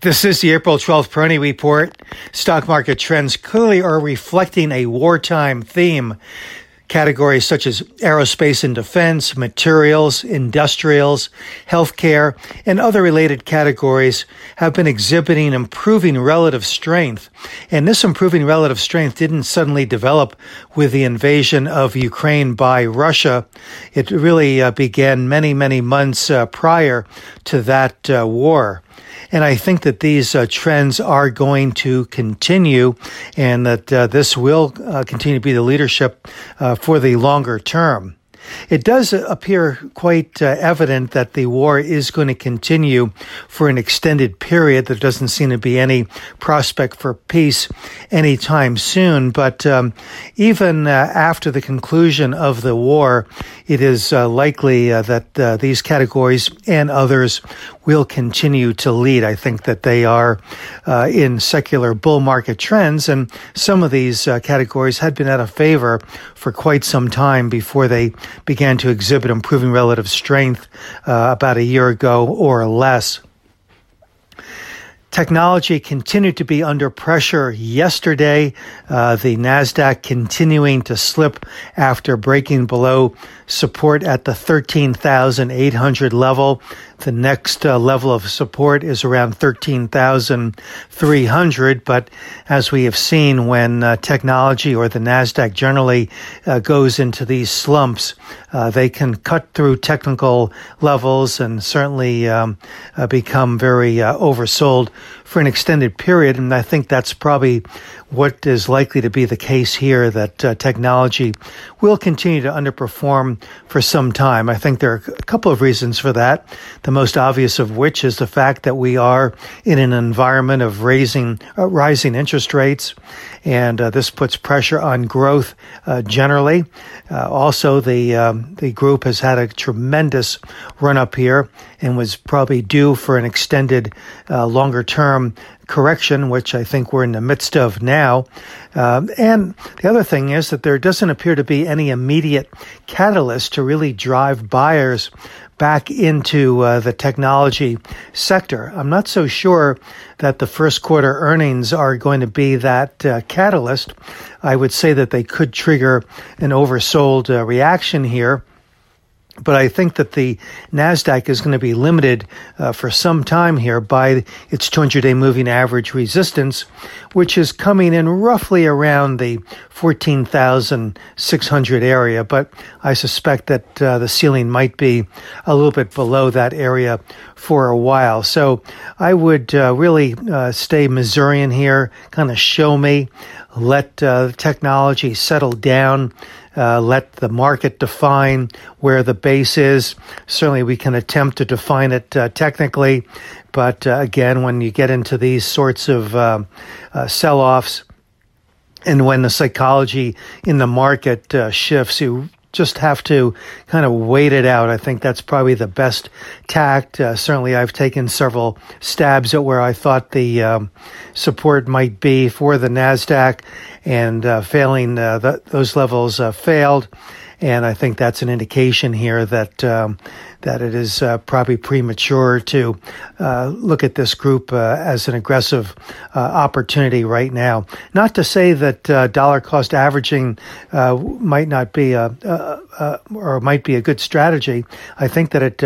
This is the April 12th Peroni Report. Stock market trends clearly are reflecting a wartime theme. Categories such as aerospace and defense, materials, industrials, healthcare, and other related categories have been exhibiting improving relative strength. And this improving relative strength didn't suddenly develop with the invasion of Ukraine by Russia. It really uh, began many, many months uh, prior to that uh, war. And I think that these uh, trends are going to continue and that uh, this will uh, continue to be the leadership uh, for the longer term. It does appear quite uh, evident that the war is going to continue for an extended period. There doesn't seem to be any prospect for peace anytime soon. But um, even uh, after the conclusion of the war, it is likely that these categories and others will continue to lead. I think that they are uh, in secular bull market trends, and some of these categories had been out of favor for quite some time before they began to exhibit improving relative strength uh, about a year ago or less. Technology continued to be under pressure yesterday. Uh, the NASDAQ continuing to slip after breaking below support at the 13,800 level. The next uh, level of support is around 13,300. But as we have seen, when uh, technology or the NASDAQ generally uh, goes into these slumps, uh, they can cut through technical levels and certainly um, uh, become very oversold for an extended period. And I think that's probably what is likely to be the case here that uh, technology will continue to underperform for some time. I think there are a couple of reasons for that. The most obvious of which is the fact that we are in an environment of raising, uh, rising interest rates, and uh, this puts pressure on growth uh, generally. Uh, also, the um, the group has had a tremendous run up here and was probably due for an extended, uh, longer term correction, which I think we're in the midst of now. Um, and the other thing is that there doesn't appear to be any immediate catalyst to really drive buyers back into uh, the technology sector. I'm not so sure that the first quarter earnings are going to be that uh, catalyst. I would say that they could trigger an oversold uh, reaction here. But I think that the NASDAQ is going to be limited uh, for some time here by its 200 day moving average resistance, which is coming in roughly around the 14,600 area. But I suspect that uh, the ceiling might be a little bit below that area for a while. So I would uh, really uh, stay Missourian here, kind of show me, let uh, technology settle down. Uh, let the market define where the base is. Certainly, we can attempt to define it uh, technically, but uh, again, when you get into these sorts of uh, uh, sell offs, and when the psychology in the market uh, shifts, you just have to kind of wait it out. I think that's probably the best tact. Uh, certainly, I've taken several stabs at where I thought the um, support might be for the Nasdaq, and uh, failing uh, those levels uh, failed. And I think that's an indication here that um, that it is uh, probably premature to uh, look at this group uh, as an aggressive uh, opportunity right now. Not to say that uh, dollar cost averaging uh, might not be a, or might be a good strategy. I think that it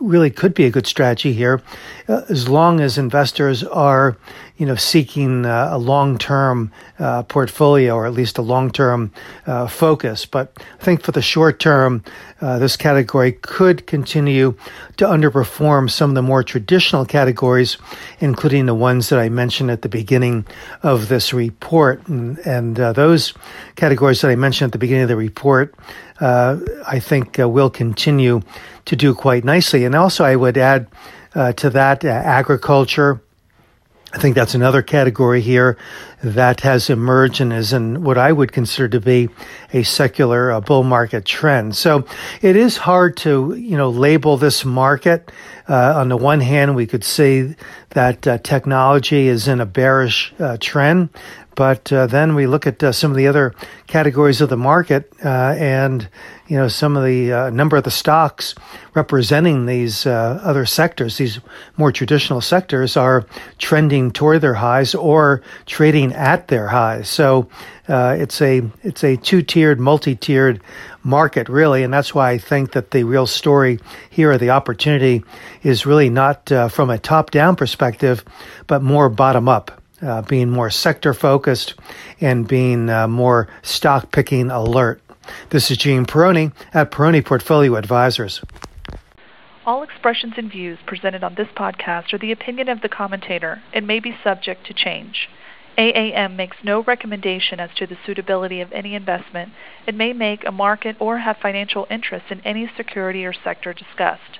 really could be a good strategy here, as long as investors are you know, seeking uh, a long-term uh, portfolio or at least a long-term uh, focus. But I think for the short term, uh, this category could continue to underperform some of the more traditional categories, including the ones that I mentioned at the beginning of this report. And, and uh, those categories that I mentioned at the beginning of the report, uh, I think uh, will continue to do quite nicely. And also, I would add uh, to that uh, agriculture. I think that's another category here that has emerged and is in what I would consider to be a secular bull market trend. So it is hard to, you know, label this market Uh, on the one hand, we could see that uh, technology is in a bearish uh, trend, but uh, then we look at uh, some of the other categories of the market, uh, and you know some of the number of the stocks representing these other sectors, these more traditional sectors, are trending toward their highs or trading at their highs. So it's a it's a two tiered, multi tiered market, really, and that's why I think that the real story here, the opportunity, is really not from a top down perspective, but more bottom up uh, being more sector focused and being uh, more stock picking alert. This is Gene Peroni at Peroni Portfolio Advisors. All expressions and views presented on this podcast are the opinion of the commentator and may be subject to change. AAM makes no recommendation as to the suitability of any investment and may make a market or have financial interest in any security or sector discussed.